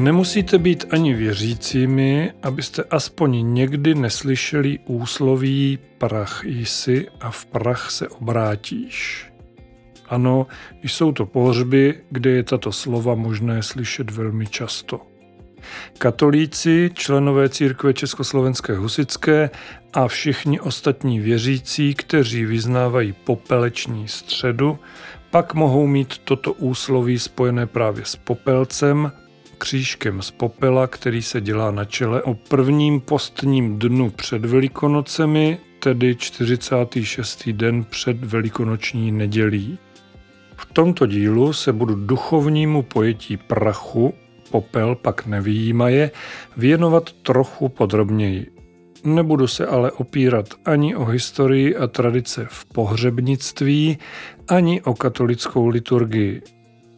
Nemusíte být ani věřícími, abyste aspoň někdy neslyšeli úsloví prach jsi a v prach se obrátíš. Ano, jsou to pohřby, kde je tato slova možné slyšet velmi často. Katolíci, členové církve Československé husické a všichni ostatní věřící, kteří vyznávají popeleční středu, pak mohou mít toto úsloví spojené právě s popelcem, křížkem z popela, který se dělá na čele o prvním postním dnu před Velikonocemi, tedy 46. den před Velikonoční nedělí. V tomto dílu se budu duchovnímu pojetí prachu, popel pak nevýjímaje, věnovat trochu podrobněji. Nebudu se ale opírat ani o historii a tradice v pohřebnictví, ani o katolickou liturgii.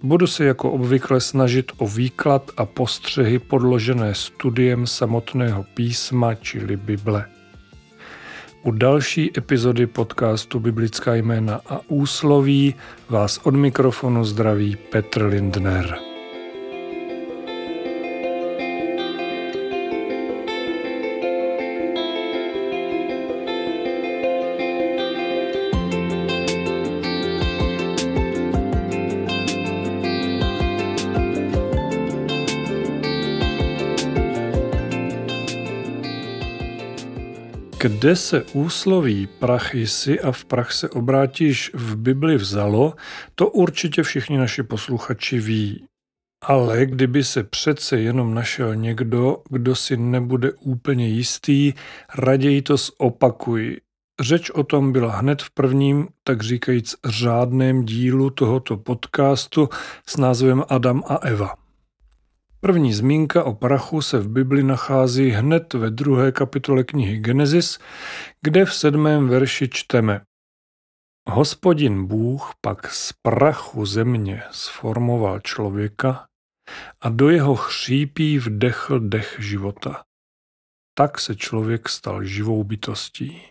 Budu se jako obvykle snažit o výklad a postřehy podložené studiem samotného písma, čili Bible. U další epizody podcastu Biblická jména a úsloví vás od mikrofonu zdraví Petr Lindner. Kde se úsloví prach jsi a v prach se obrátíš v Bibli vzalo, to určitě všichni naši posluchači ví. Ale kdyby se přece jenom našel někdo, kdo si nebude úplně jistý, raději to zopakuji. Řeč o tom byla hned v prvním, tak říkajíc řádném dílu tohoto podcastu s názvem Adam a Eva. První zmínka o prachu se v Bibli nachází hned ve druhé kapitole knihy Genesis, kde v sedmém verši čteme Hospodin Bůh pak z prachu země sformoval člověka a do jeho chřípí vdechl dech života. Tak se člověk stal živou bytostí.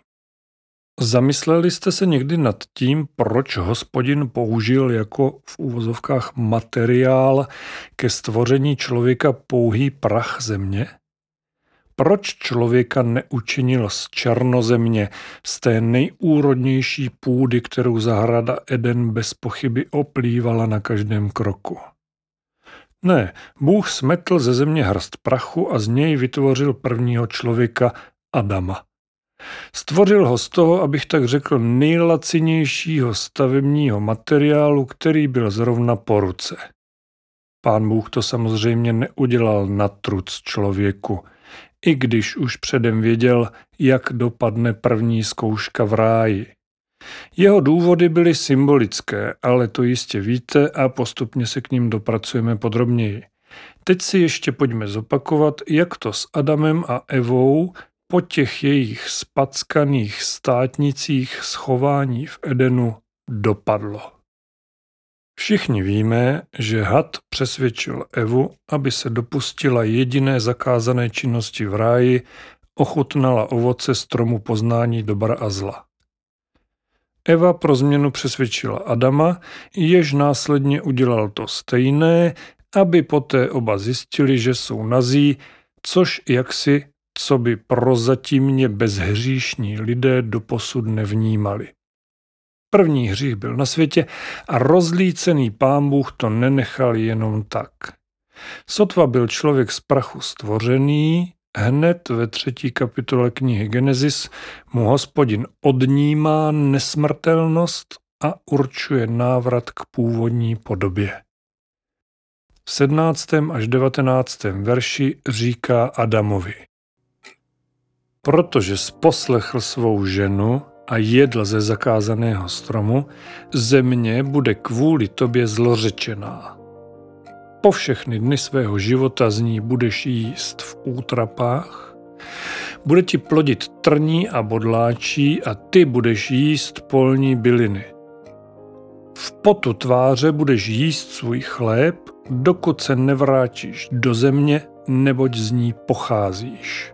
Zamysleli jste se někdy nad tím, proč hospodin použil jako v úvozovkách materiál ke stvoření člověka pouhý prach země? Proč člověka neučinil z černozemě, z té nejúrodnější půdy, kterou zahrada Eden bez pochyby oplývala na každém kroku? Ne, Bůh smetl ze země hrst prachu a z něj vytvořil prvního člověka Adama. Stvořil ho z toho, abych tak řekl, nejlacinějšího stavebního materiálu, který byl zrovna po ruce. Pán Bůh to samozřejmě neudělal na truc člověku, i když už předem věděl, jak dopadne první zkouška v ráji. Jeho důvody byly symbolické, ale to jistě víte a postupně se k ním dopracujeme podrobněji. Teď si ještě pojďme zopakovat, jak to s Adamem a Evou po těch jejich spackaných státnicích schování v Edenu dopadlo. Všichni víme, že had přesvědčil Evu, aby se dopustila jediné zakázané činnosti v ráji, ochutnala ovoce stromu poznání dobra a zla. Eva pro změnu přesvědčila Adama, jež následně udělal to stejné, aby poté oba zjistili, že jsou nazí, což jaksi co by prozatímně bezhříšní lidé doposud nevnímali. První hřích byl na světě a rozlícený pán Bůh to nenechal jenom tak. Sotva byl člověk z prachu stvořený, hned ve třetí kapitole knihy Genesis mu hospodin odnímá nesmrtelnost a určuje návrat k původní podobě. V 17. až 19. verši říká Adamovi protože sposlechl svou ženu a jedl ze zakázaného stromu, země bude kvůli tobě zlořečená. Po všechny dny svého života z ní budeš jíst v útrapách, bude ti plodit trní a bodláčí a ty budeš jíst polní byliny. V potu tváře budeš jíst svůj chléb, dokud se nevrátíš do země, neboť z ní pocházíš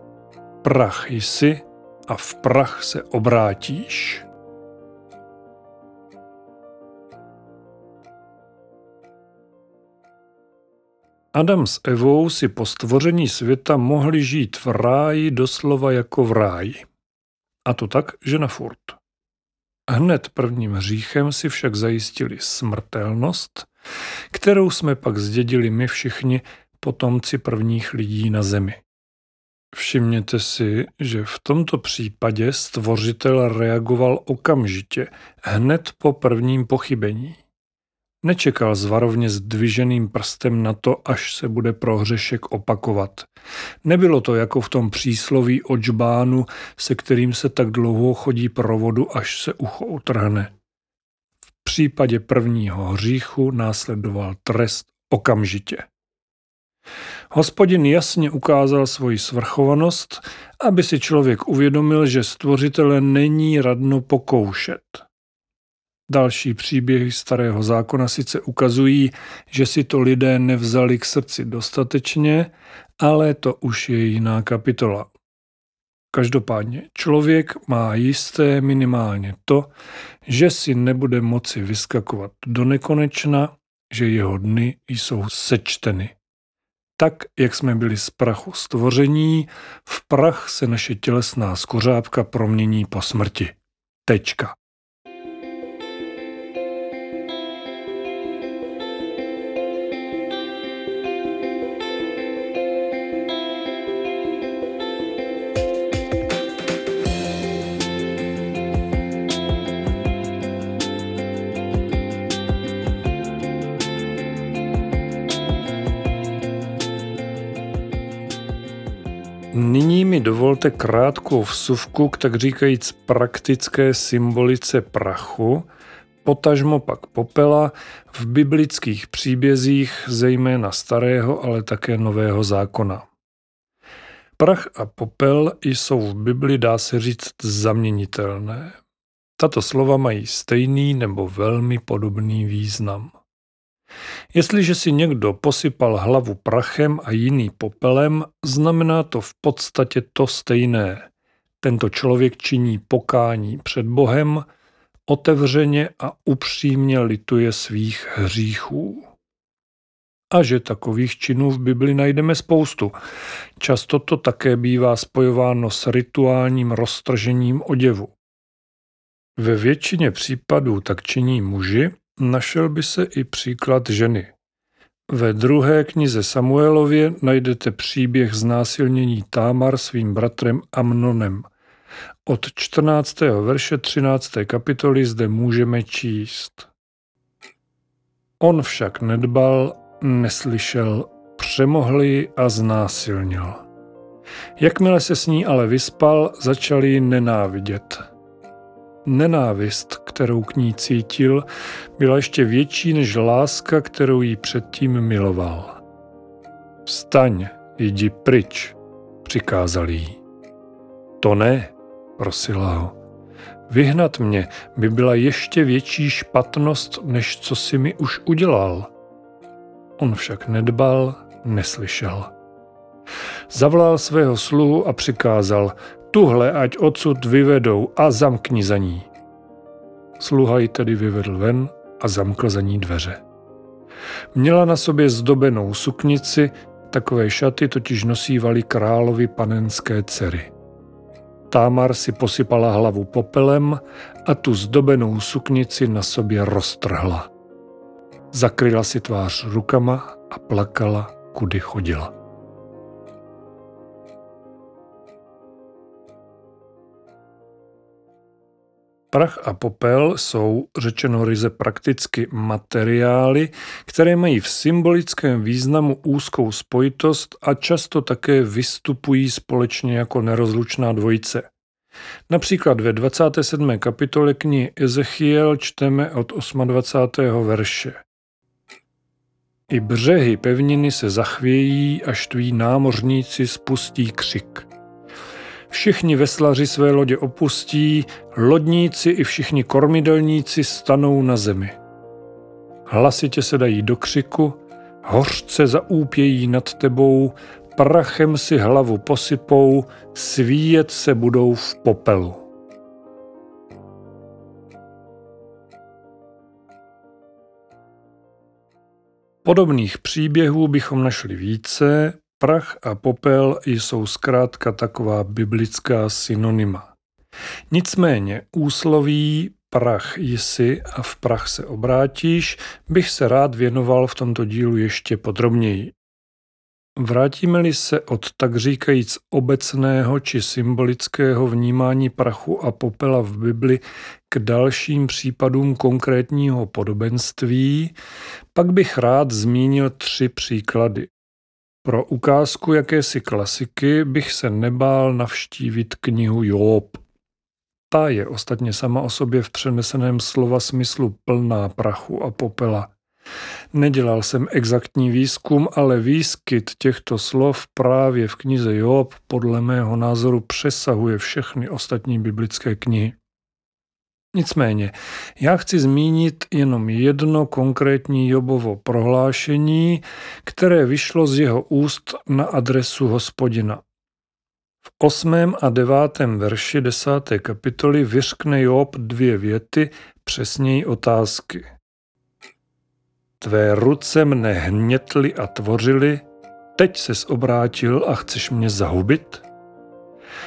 prach jsi a v prach se obrátíš. Adam s Evou si po stvoření světa mohli žít v ráji doslova jako v ráji. A to tak, že na furt. Hned prvním hříchem si však zajistili smrtelnost, kterou jsme pak zdědili my všichni potomci prvních lidí na zemi. Všimněte si, že v tomto případě stvořitel reagoval okamžitě, hned po prvním pochybení. Nečekal zvarovně zdviženým prstem na to, až se bude prohřešek opakovat. Nebylo to jako v tom přísloví o džbánu, se kterým se tak dlouho chodí pro vodu, až se ucho utrhne. V případě prvního hříchu následoval trest okamžitě. Hospodin jasně ukázal svoji svrchovanost, aby si člověk uvědomil, že stvořitele není radno pokoušet. Další příběhy starého zákona sice ukazují, že si to lidé nevzali k srdci dostatečně, ale to už je jiná kapitola. Každopádně člověk má jisté minimálně to, že si nebude moci vyskakovat do nekonečna, že jeho dny jsou sečteny. Tak, jak jsme byli z prachu stvoření, v prach se naše tělesná skořápka promění po smrti. Tečka. Mi dovolte krátkou vsuvku k tak říkajíc praktické symbolice prachu, potažmo pak popela v biblických příbězích zejména starého, ale také nového zákona. Prach a popel jsou v Bibli, dá se říct, zaměnitelné. Tato slova mají stejný nebo velmi podobný význam. Jestliže si někdo posypal hlavu prachem a jiný popelem, znamená to v podstatě to stejné. Tento člověk činí pokání před Bohem, otevřeně a upřímně lituje svých hříchů. A že takových činů v Bibli najdeme spoustu. Často to také bývá spojováno s rituálním roztržením oděvu. Ve většině případů tak činí muži, Našel by se i příklad ženy. Ve druhé knize Samuelově najdete příběh znásilnění Támar svým bratrem Amnonem. Od 14. verše 13. kapitoly zde můžeme číst. On však nedbal, neslyšel, přemohl ji a znásilnil. Jakmile se s ní ale vyspal, začal ji nenávidět. Nenávist, kterou k ní cítil, byla ještě větší než láska, kterou jí předtím miloval. Vstaň, jdi pryč, přikázal jí. To ne, prosila ho. Vyhnat mě by byla ještě větší špatnost, než co si mi už udělal. On však nedbal, neslyšel. Zavolal svého sluhu a přikázal, tuhle ať odsud vyvedou a zamkni za ní. Sluha ji tedy vyvedl ven a zamkl za ní dveře. Měla na sobě zdobenou suknici, takové šaty totiž nosívali královi panenské dcery. Támar si posypala hlavu popelem a tu zdobenou suknici na sobě roztrhla. Zakryla si tvář rukama a plakala, kudy chodila. Prach a popel jsou, řečeno ryze prakticky, materiály, které mají v symbolickém významu úzkou spojitost a často také vystupují společně jako nerozlučná dvojice. Například ve 27. kapitole knihy Ezechiel čteme od 28. verše. I břehy pevniny se zachvějí, až tví námořníci spustí křik. Všichni veslaři své lodě opustí, lodníci i všichni kormidelníci stanou na zemi. Hlasitě se dají do křiku, hořce zaúpějí nad tebou, prachem si hlavu posypou, svíjet se budou v popelu. Podobných příběhů bychom našli více, prach a popel jsou zkrátka taková biblická synonyma. Nicméně úsloví prach jsi a v prach se obrátíš bych se rád věnoval v tomto dílu ještě podrobněji. Vrátíme-li se od tak říkajíc obecného či symbolického vnímání prachu a popela v Bibli k dalším případům konkrétního podobenství, pak bych rád zmínil tři příklady. Pro ukázku jakési klasiky bych se nebál navštívit knihu Job. Ta je ostatně sama o sobě v přeneseném slova smyslu plná prachu a popela. Nedělal jsem exaktní výzkum, ale výskyt těchto slov právě v knize Job podle mého názoru přesahuje všechny ostatní biblické knihy. Nicméně, já chci zmínit jenom jedno konkrétní Jobovo prohlášení, které vyšlo z jeho úst na adresu hospodina. V osmém a devátém verši desáté kapitoly vyřkne Job dvě věty, přesněji otázky. Tvé ruce mne hnětly a tvořily, teď ses obrátil a chceš mě zahubit?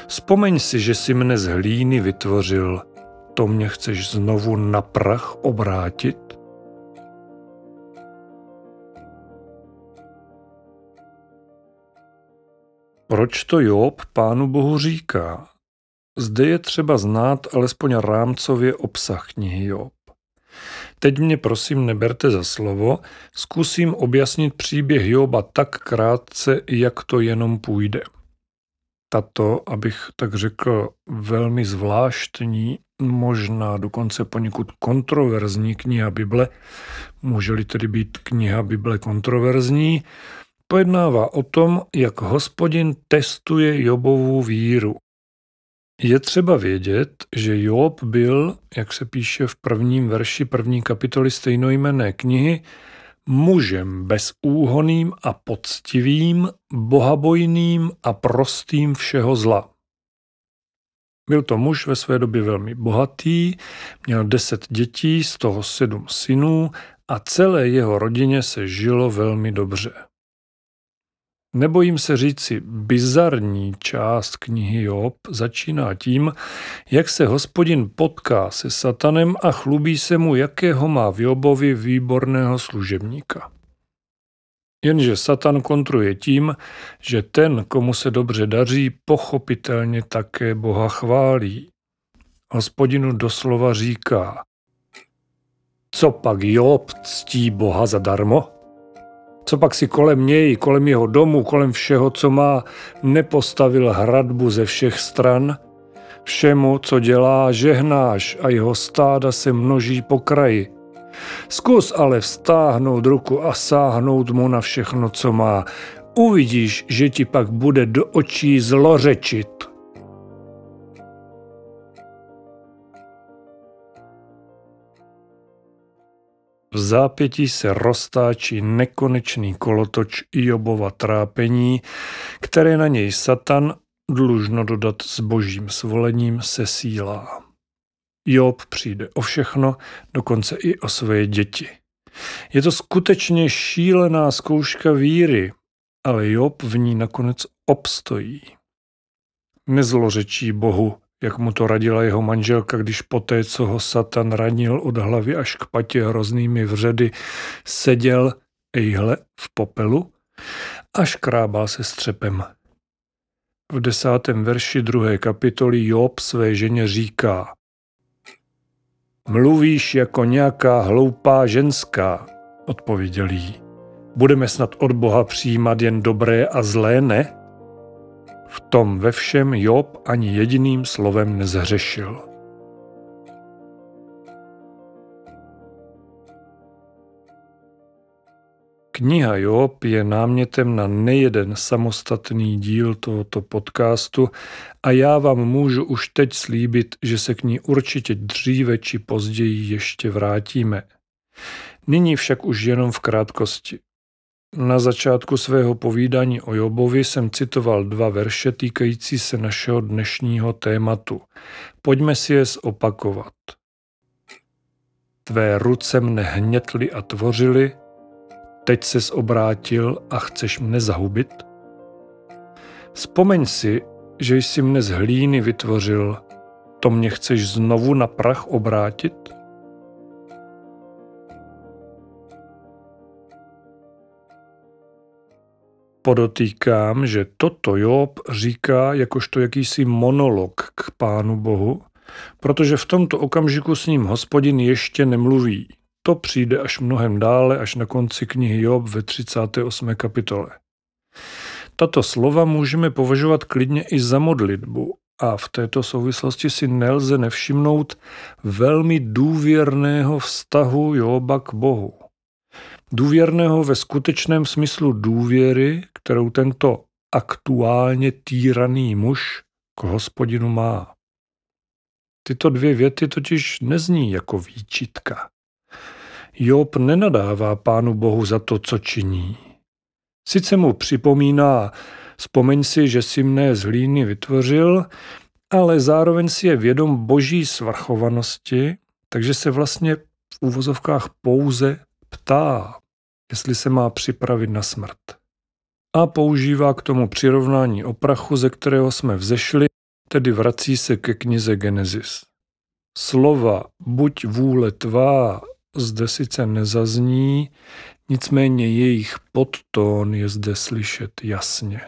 Vzpomeň si, že si mne z hlíny vytvořil, to mě chceš znovu na prach obrátit? Proč to Job pánu Bohu říká? Zde je třeba znát alespoň rámcově obsah knihy Job. Teď mě prosím neberte za slovo, zkusím objasnit příběh Joba tak krátce, jak to jenom půjde. Tato, abych tak řekl, velmi zvláštní, možná dokonce poněkud kontroverzní kniha Bible, může-li tedy být kniha Bible kontroverzní, pojednává o tom, jak hospodin testuje Jobovu víru. Je třeba vědět, že Job byl, jak se píše v prvním verši první kapitoly stejnojmenné knihy, mužem bezúhoným a poctivým, bohabojným a prostým všeho zla. Byl to muž ve své době velmi bohatý, měl deset dětí, z toho sedm synů a celé jeho rodině se žilo velmi dobře. Nebojím se říci, bizarní část knihy Job začíná tím, jak se hospodin potká se satanem a chlubí se mu, jakého má v Jobovi výborného služebníka. Jenže Satan kontruje tím, že ten, komu se dobře daří, pochopitelně také Boha chválí. Hospodinu doslova říká, co pak Job ctí Boha zadarmo? Co pak si kolem něj, kolem jeho domu, kolem všeho, co má, nepostavil hradbu ze všech stran? Všemu, co dělá, žehnáš a jeho stáda se množí po kraji. Zkus ale vztáhnout ruku a sáhnout mu na všechno, co má. Uvidíš, že ti pak bude do očí zlořečit. V zápětí se roztáčí nekonečný kolotoč Jobova trápení, které na něj Satan, dlužno dodat s božím svolením, sesílá. Job přijde o všechno, dokonce i o své děti. Je to skutečně šílená zkouška víry, ale Job v ní nakonec obstojí. Nezlořečí Bohu, jak mu to radila jeho manželka, když poté, co ho Satan ranil od hlavy až k patě hroznými vředy, seděl, ejhle, v popelu a škrábal se střepem. V desátém verši druhé kapitoly Job své ženě říká Mluvíš jako nějaká hloupá ženská, odpověděl jí. Budeme snad od Boha přijímat jen dobré a zlé, ne? V tom ve všem Job ani jediným slovem nezhřešil. Kniha Job je námětem na nejeden samostatný díl tohoto podcastu a já vám můžu už teď slíbit, že se k ní určitě dříve či později ještě vrátíme. Nyní však už jenom v krátkosti. Na začátku svého povídání o Jobovi jsem citoval dva verše týkající se našeho dnešního tématu. Pojďme si je zopakovat. Tvé ruce mne hnětly a tvořily, teď ses obrátil a chceš mne zahubit? Vzpomeň si, že jsi mne z hlíny vytvořil, to mě chceš znovu na prach obrátit? Podotýkám, že toto Job říká jakožto jakýsi monolog k Pánu Bohu, protože v tomto okamžiku s ním hospodin ještě nemluví. To přijde až mnohem dále, až na konci knihy Job ve 38. kapitole. Tato slova můžeme považovat klidně i za modlitbu a v této souvislosti si nelze nevšimnout velmi důvěrného vztahu Joba k Bohu. Důvěrného ve skutečném smyslu důvěry, kterou tento aktuálně týraný muž k hospodinu má. Tyto dvě věty totiž nezní jako výčitka. Job nenadává Pánu Bohu za to, co činí. Sice mu připomíná, vzpomeň si, že si mne z hlíny vytvořil, ale zároveň si je vědom boží svrchovanosti, takže se vlastně v úvozovkách pouze ptá, jestli se má připravit na smrt. A používá k tomu přirovnání o prachu, ze kterého jsme vzešli, tedy vrací se ke knize Genesis. Slova buď vůle tvá zde sice nezazní, nicméně jejich podtón je zde slyšet jasně.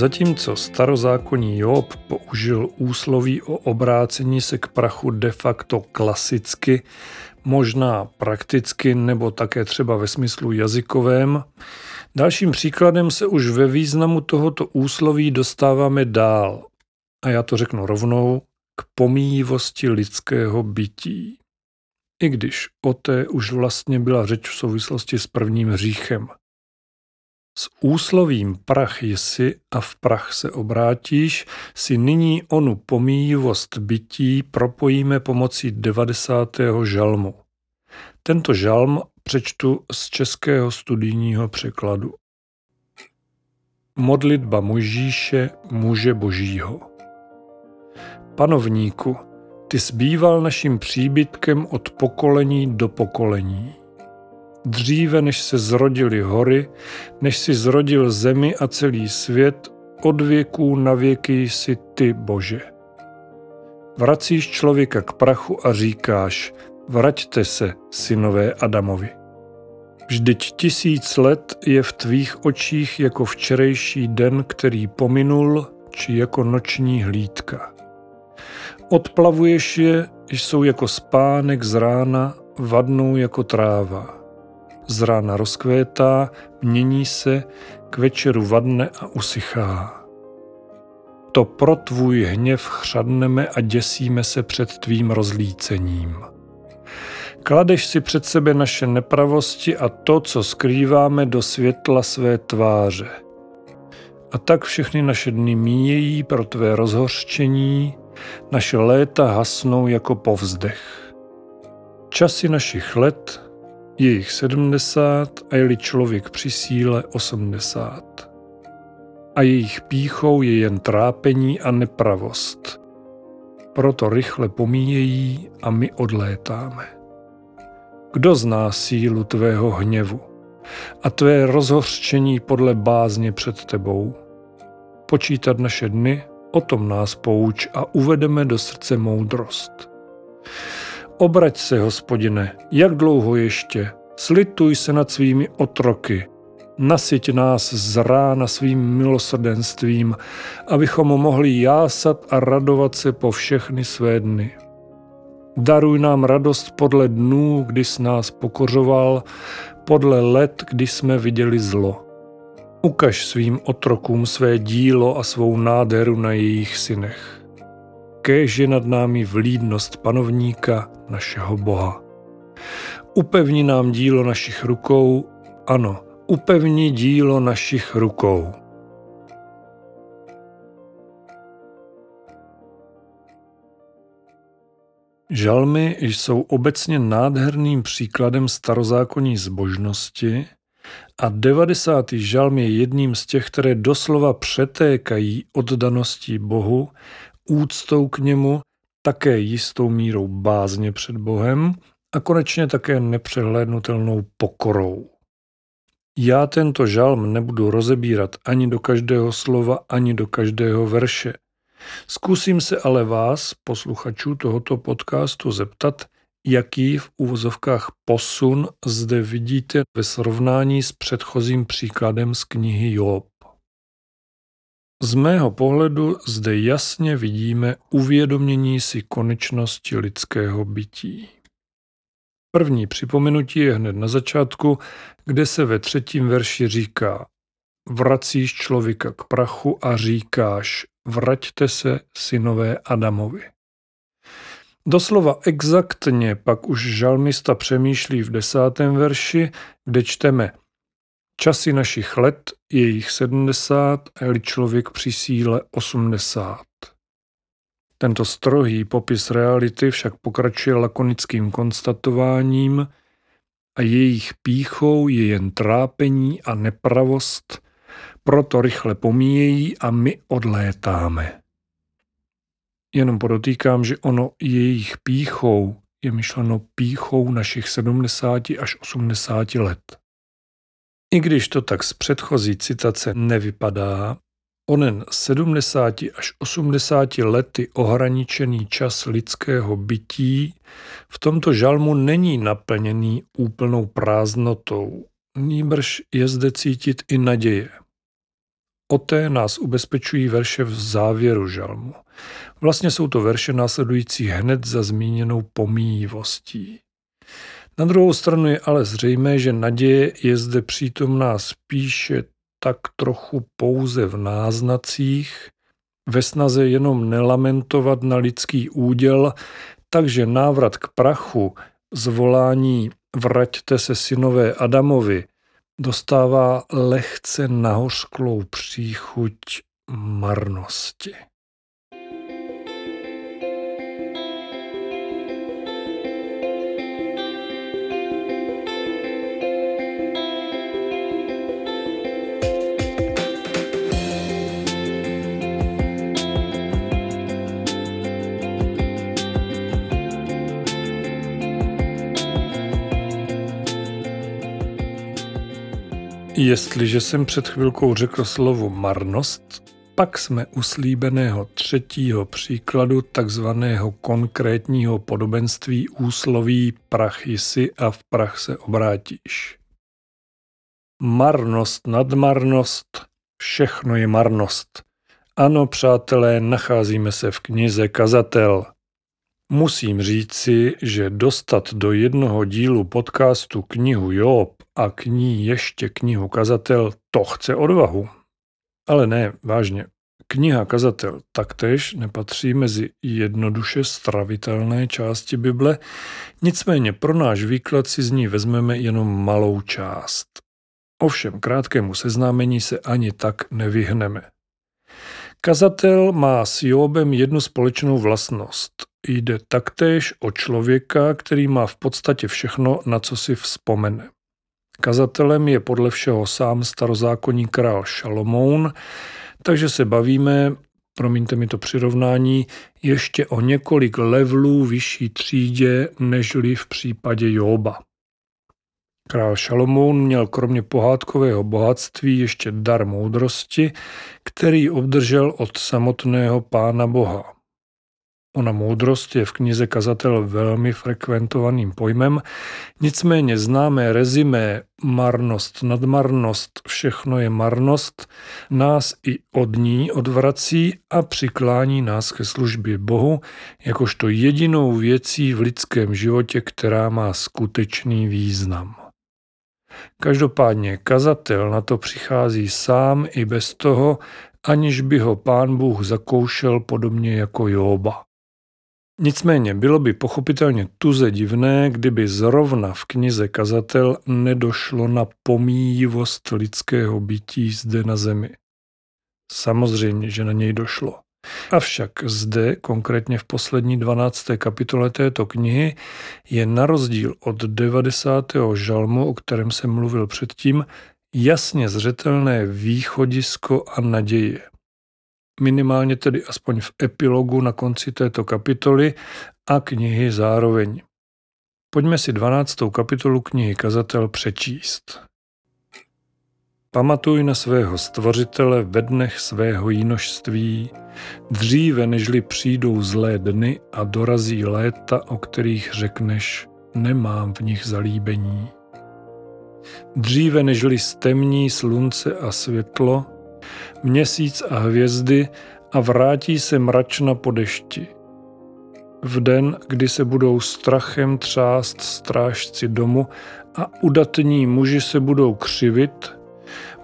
Zatímco starozákonní Job použil úsloví o obrácení se k prachu de facto klasicky, možná prakticky nebo také třeba ve smyslu jazykovém, dalším příkladem se už ve významu tohoto úsloví dostáváme dál. A já to řeknu rovnou, k pomíjivosti lidského bytí. I když o té už vlastně byla řeč v souvislosti s prvním hříchem – s úslovím prach jsi a v prach se obrátíš si nyní onu pomíjivost bytí propojíme pomocí 90. žalmu. Tento žalm přečtu z českého studijního překladu. Modlitba Mojžíše, muže božího. Panovníku, ty zbýval naším příbytkem od pokolení do pokolení. Dříve, než se zrodily hory, než si zrodil zemi a celý svět, od věků na věky jsi ty, Bože. Vracíš člověka k prachu a říkáš, vraťte se, synové Adamovi. Vždyť tisíc let je v tvých očích jako včerejší den, který pominul, či jako noční hlídka. Odplavuješ je, jsou jako spánek z rána, vadnou jako tráva z rána rozkvétá, mění se, k večeru vadne a usychá. To pro tvůj hněv chřadneme a děsíme se před tvým rozlícením. Kladeš si před sebe naše nepravosti a to, co skrýváme do světla své tváře. A tak všechny naše dny míjejí pro tvé rozhořčení, naše léta hasnou jako povzdech. Časy našich let je jich 70 a je-li člověk při síle 80. A jejich píchou je jen trápení a nepravost. Proto rychle pomíjejí a my odlétáme. Kdo zná sílu tvého hněvu a tvé rozhořčení podle bázně před tebou? Počítat naše dny, o tom nás pouč a uvedeme do srdce moudrost. Obrať se, hospodine, jak dlouho ještě? Slituj se nad svými otroky. Nasyť nás z rána svým milosrdenstvím, abychom mohli jásat a radovat se po všechny své dny. Daruj nám radost podle dnů, kdy s nás pokořoval, podle let, kdy jsme viděli zlo. Ukaž svým otrokům své dílo a svou nádheru na jejich synech kéž je nad námi vlídnost panovníka, našeho Boha. Upevni nám dílo našich rukou, ano, upevni dílo našich rukou. Žalmy jsou obecně nádherným příkladem starozákonní zbožnosti a 90. žalm je jedním z těch, které doslova přetékají oddaností Bohu úctou k němu, také jistou mírou bázně před Bohem a konečně také nepřehlédnutelnou pokorou. Já tento žalm nebudu rozebírat ani do každého slova, ani do každého verše. Zkusím se ale vás, posluchačů tohoto podcastu, zeptat, jaký v úvozovkách posun zde vidíte ve srovnání s předchozím příkladem z knihy Job. Z mého pohledu zde jasně vidíme uvědomění si konečnosti lidského bytí. První připomenutí je hned na začátku, kde se ve třetím verši říká Vracíš člověka k prachu a říkáš, vraťte se synové Adamovi. Doslova exaktně pak už žalmista přemýšlí v desátém verši, kde čteme Časy našich let je jich sedmdesát, a člověk při síle osmdesát. Tento strohý popis reality však pokračuje lakonickým konstatováním a jejich píchou je jen trápení a nepravost, proto rychle pomíjejí a my odlétáme. Jenom podotýkám, že ono jejich píchou je myšleno píchou našich 70 až 80 let. I když to tak z předchozí citace nevypadá, onen 70 až 80 lety ohraničený čas lidského bytí v tomto žalmu není naplněný úplnou prázdnotou, nýbrž je zde cítit i naděje. O té nás ubezpečují verše v závěru žalmu. Vlastně jsou to verše následující hned za zmíněnou pomíjivostí. Na druhou stranu je ale zřejmé, že naděje je zde přítomná spíše tak trochu pouze v náznacích, ve snaze jenom nelamentovat na lidský úděl, takže návrat k prachu, zvolání vraťte se synové Adamovi, dostává lehce nahořklou příchuť marnosti. Jestliže jsem před chvilkou řekl slovo marnost, pak jsme u slíbeného třetího příkladu takzvaného konkrétního podobenství úsloví prachy si a v prach se obrátíš. Marnost, nadmarnost, všechno je marnost. Ano, přátelé, nacházíme se v knize Kazatel – Musím říci, že dostat do jednoho dílu podcastu knihu Job a k ní ještě knihu Kazatel, to chce odvahu. Ale ne, vážně. Kniha Kazatel taktéž nepatří mezi jednoduše stravitelné části Bible, nicméně pro náš výklad si z ní vezmeme jenom malou část. Ovšem krátkému seznámení se ani tak nevyhneme. Kazatel má s Jobem jednu společnou vlastnost. Jde taktéž o člověka, který má v podstatě všechno, na co si vzpomene. Kazatelem je podle všeho sám starozákonní král Šalomoun, takže se bavíme, promiňte mi to přirovnání, ještě o několik levelů vyšší třídě, nežli v případě Jóba. Král Šalomoun měl kromě pohádkového bohatství ještě dar moudrosti, který obdržel od samotného pána Boha. Ona moudrost je v knize Kazatel velmi frekventovaným pojmem, nicméně známé rezimé marnost, nadmarnost, všechno je marnost, nás i od ní odvrací a přiklání nás ke službě Bohu, jakožto jedinou věcí v lidském životě, která má skutečný význam. Každopádně kazatel na to přichází sám i bez toho, aniž by ho pán Bůh zakoušel podobně jako Jóba. Nicméně bylo by pochopitelně tuze divné, kdyby zrovna v knize Kazatel nedošlo na pomíjivost lidského bytí zde na zemi. Samozřejmě, že na něj došlo. Avšak zde, konkrétně v poslední 12. kapitole této knihy, je na rozdíl od 90. žalmu, o kterém jsem mluvil předtím, jasně zřetelné východisko a naděje. Minimálně tedy aspoň v epilogu na konci této kapitoly a knihy zároveň. Pojďme si 12. kapitolu knihy Kazatel přečíst. Pamatuj na svého stvořitele ve dnech svého jinožství, dříve nežli přijdou zlé dny a dorazí léta, o kterých řekneš, nemám v nich zalíbení. Dříve nežli stemní slunce a světlo, měsíc a hvězdy a vrátí se mračna po dešti. V den, kdy se budou strachem třást strážci domu a udatní muži se budou křivit,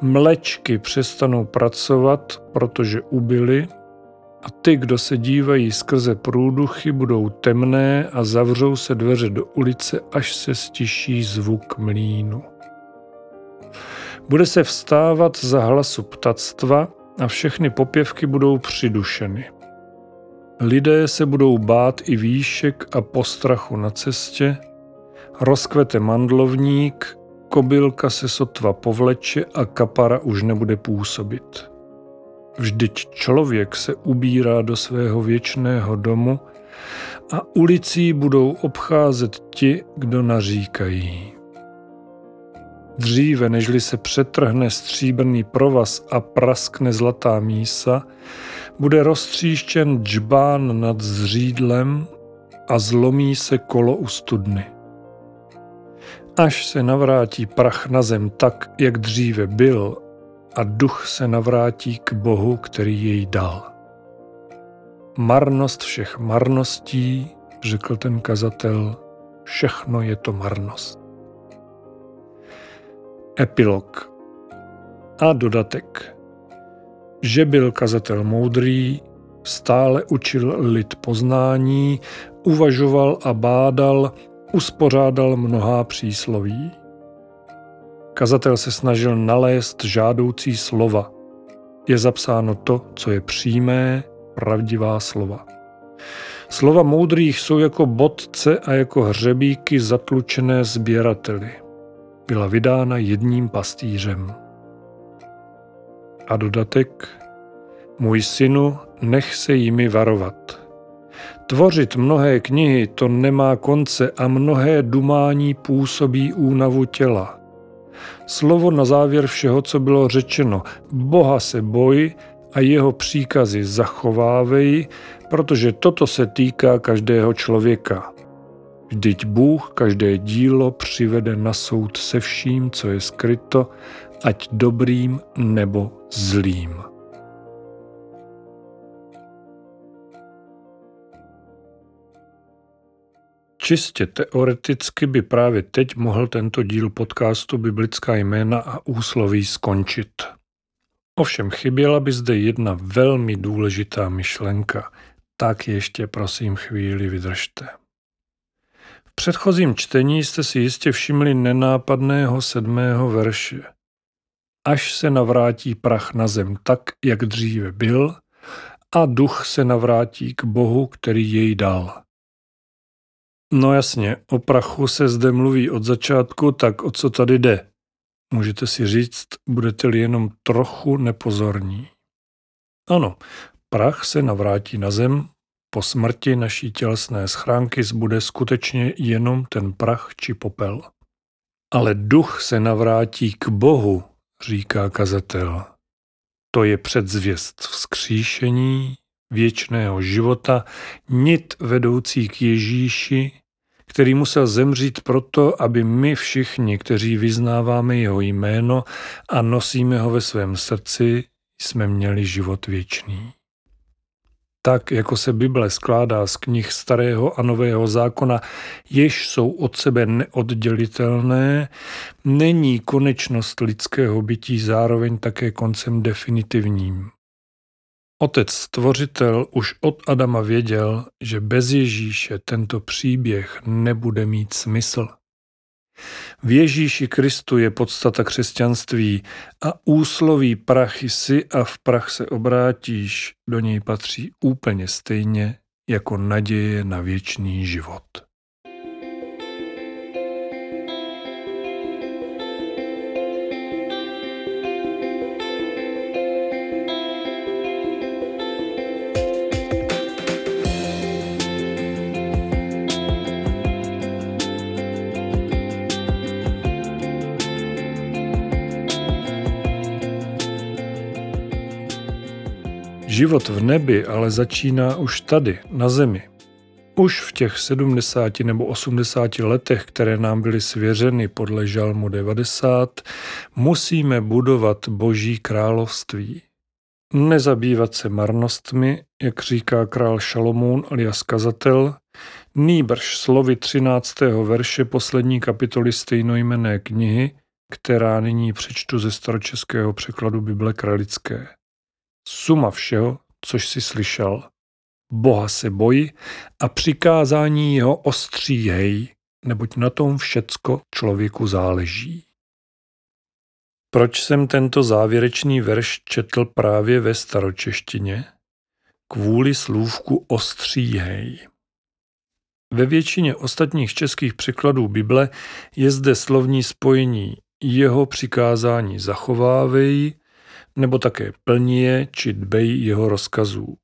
mlečky přestanou pracovat, protože ubily, a ty, kdo se dívají skrze průduchy, budou temné a zavřou se dveře do ulice, až se stiší zvuk mlínu. Bude se vstávat za hlasu ptactva a všechny popěvky budou přidušeny. Lidé se budou bát i výšek a postrachu na cestě, rozkvete mandlovník, kobylka se sotva povleče a kapara už nebude působit. Vždyť člověk se ubírá do svého věčného domu a ulicí budou obcházet ti, kdo naříkají. Dříve, nežli se přetrhne stříbrný provaz a praskne zlatá mísa, bude roztříštěn džbán nad zřídlem a zlomí se kolo u studny. Až se navrátí prach na zem tak, jak dříve byl, a duch se navrátí k Bohu, který jej dal. Marnost všech marností, řekl ten kazatel, všechno je to marnost. Epilog a dodatek. Že byl kazatel moudrý, stále učil lid poznání, uvažoval a bádal, uspořádal mnohá přísloví. Kazatel se snažil nalézt žádoucí slova. Je zapsáno to, co je přímé, pravdivá slova. Slova moudrých jsou jako bodce a jako hřebíky zatlučené sběrateli. Byla vydána jedním pastýřem. A dodatek, můj synu, nech se jimi varovat. Tvořit mnohé knihy to nemá konce a mnohé dumání působí únavu těla. Slovo na závěr všeho, co bylo řečeno. Boha se boj a jeho příkazy zachovávej, protože toto se týká každého člověka. Vždyť Bůh každé dílo přivede na soud se vším, co je skryto, ať dobrým nebo zlým. Čistě teoreticky by právě teď mohl tento díl podcastu Biblická jména a úsloví skončit. Ovšem chyběla by zde jedna velmi důležitá myšlenka. Tak ještě prosím chvíli vydržte. Předchozím čtení jste si jistě všimli nenápadného sedmého verše. Až se navrátí prach na zem tak, jak dříve byl, a duch se navrátí k Bohu, který jej dal. No jasně, o prachu se zde mluví od začátku, tak o co tady jde? Můžete si říct, budete-li jenom trochu nepozorní. Ano, prach se navrátí na zem, po smrti naší tělesné schránky zbude skutečně jenom ten prach či popel. Ale duch se navrátí k Bohu, říká kazatel. To je předzvěst vzkříšení, věčného života, nit vedoucí k Ježíši, který musel zemřít proto, aby my všichni, kteří vyznáváme jeho jméno a nosíme ho ve svém srdci, jsme měli život věčný. Tak, jako se Bible skládá z knih Starého a Nového zákona, jež jsou od sebe neoddělitelné, není konečnost lidského bytí zároveň také koncem definitivním. Otec stvořitel už od Adama věděl, že bez Ježíše tento příběh nebude mít smysl. V Ježíši Kristu je podstata křesťanství a úsloví prachy si a v prach se obrátíš do něj patří úplně stejně jako naděje na věčný život. Život v nebi ale začíná už tady, na zemi. Už v těch 70 nebo 80 letech, které nám byly svěřeny podle Žalmu 90, musíme budovat Boží království. Nezabývat se marnostmi, jak říká král Šalomún alias kazatel, nýbrž slovy 13. verše poslední kapitoly stejnojmené knihy, která nyní přečtu ze staročeského překladu Bible Kralické suma všeho, což si slyšel. Boha se boji a přikázání jeho ostříhej, neboť na tom všecko člověku záleží. Proč jsem tento závěrečný verš četl právě ve staročeštině? Kvůli slůvku ostříhej. Ve většině ostatních českých překladů Bible je zde slovní spojení jeho přikázání zachovávej nebo také plní je či dbej jeho rozkazů.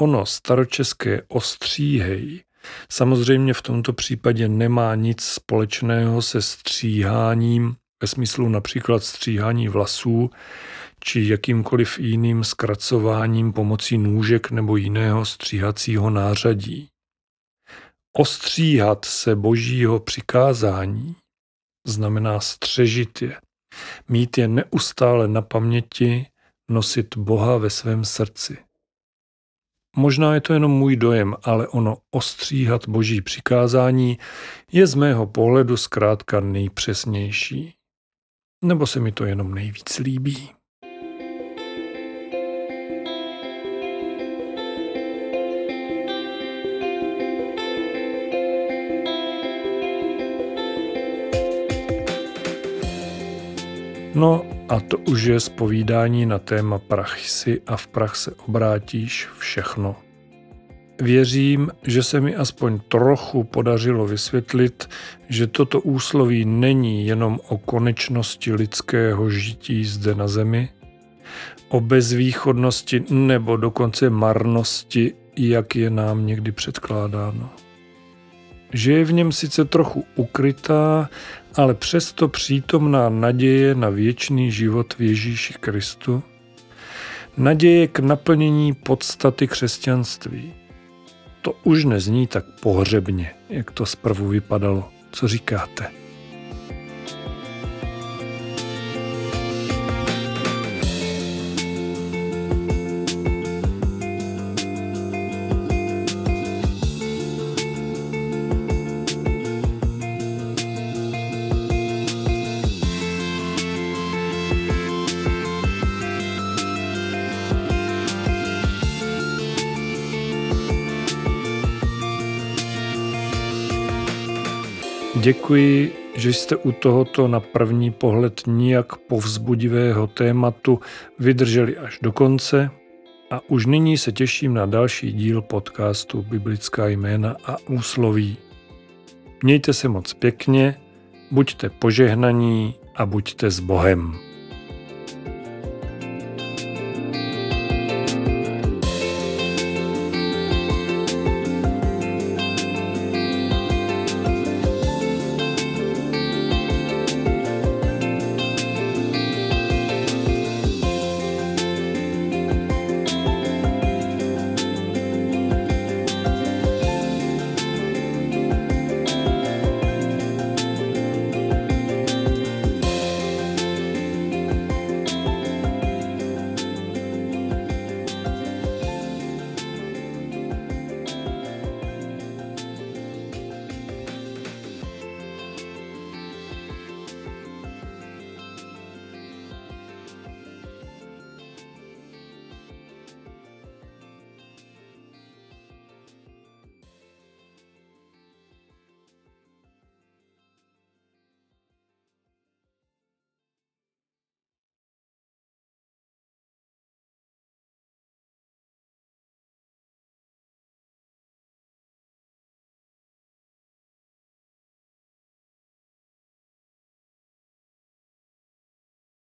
Ono staročeské ostříhej samozřejmě v tomto případě nemá nic společného se stříháním ve smyslu například stříhání vlasů či jakýmkoliv jiným zkracováním pomocí nůžek nebo jiného stříhacího nářadí. Ostříhat se božího přikázání znamená střežit je, Mít je neustále na paměti, nosit Boha ve svém srdci. Možná je to jenom můj dojem, ale ono ostříhat boží přikázání je z mého pohledu zkrátka nejpřesnější. Nebo se mi to jenom nejvíc líbí. No a to už je zpovídání na téma prach si a v prach se obrátíš všechno. Věřím, že se mi aspoň trochu podařilo vysvětlit, že toto úsloví není jenom o konečnosti lidského žití zde na zemi, o bezvýchodnosti nebo dokonce marnosti, jak je nám někdy předkládáno že je v něm sice trochu ukrytá, ale přesto přítomná naděje na věčný život v Ježíši Kristu, naděje k naplnění podstaty křesťanství. To už nezní tak pohřebně, jak to zprvu vypadalo. Co říkáte? Děkuji, že jste u tohoto na první pohled nijak povzbudivého tématu vydrželi až do konce a už nyní se těším na další díl podcastu Biblická jména a úsloví. Mějte se moc pěkně, buďte požehnaní a buďte s Bohem.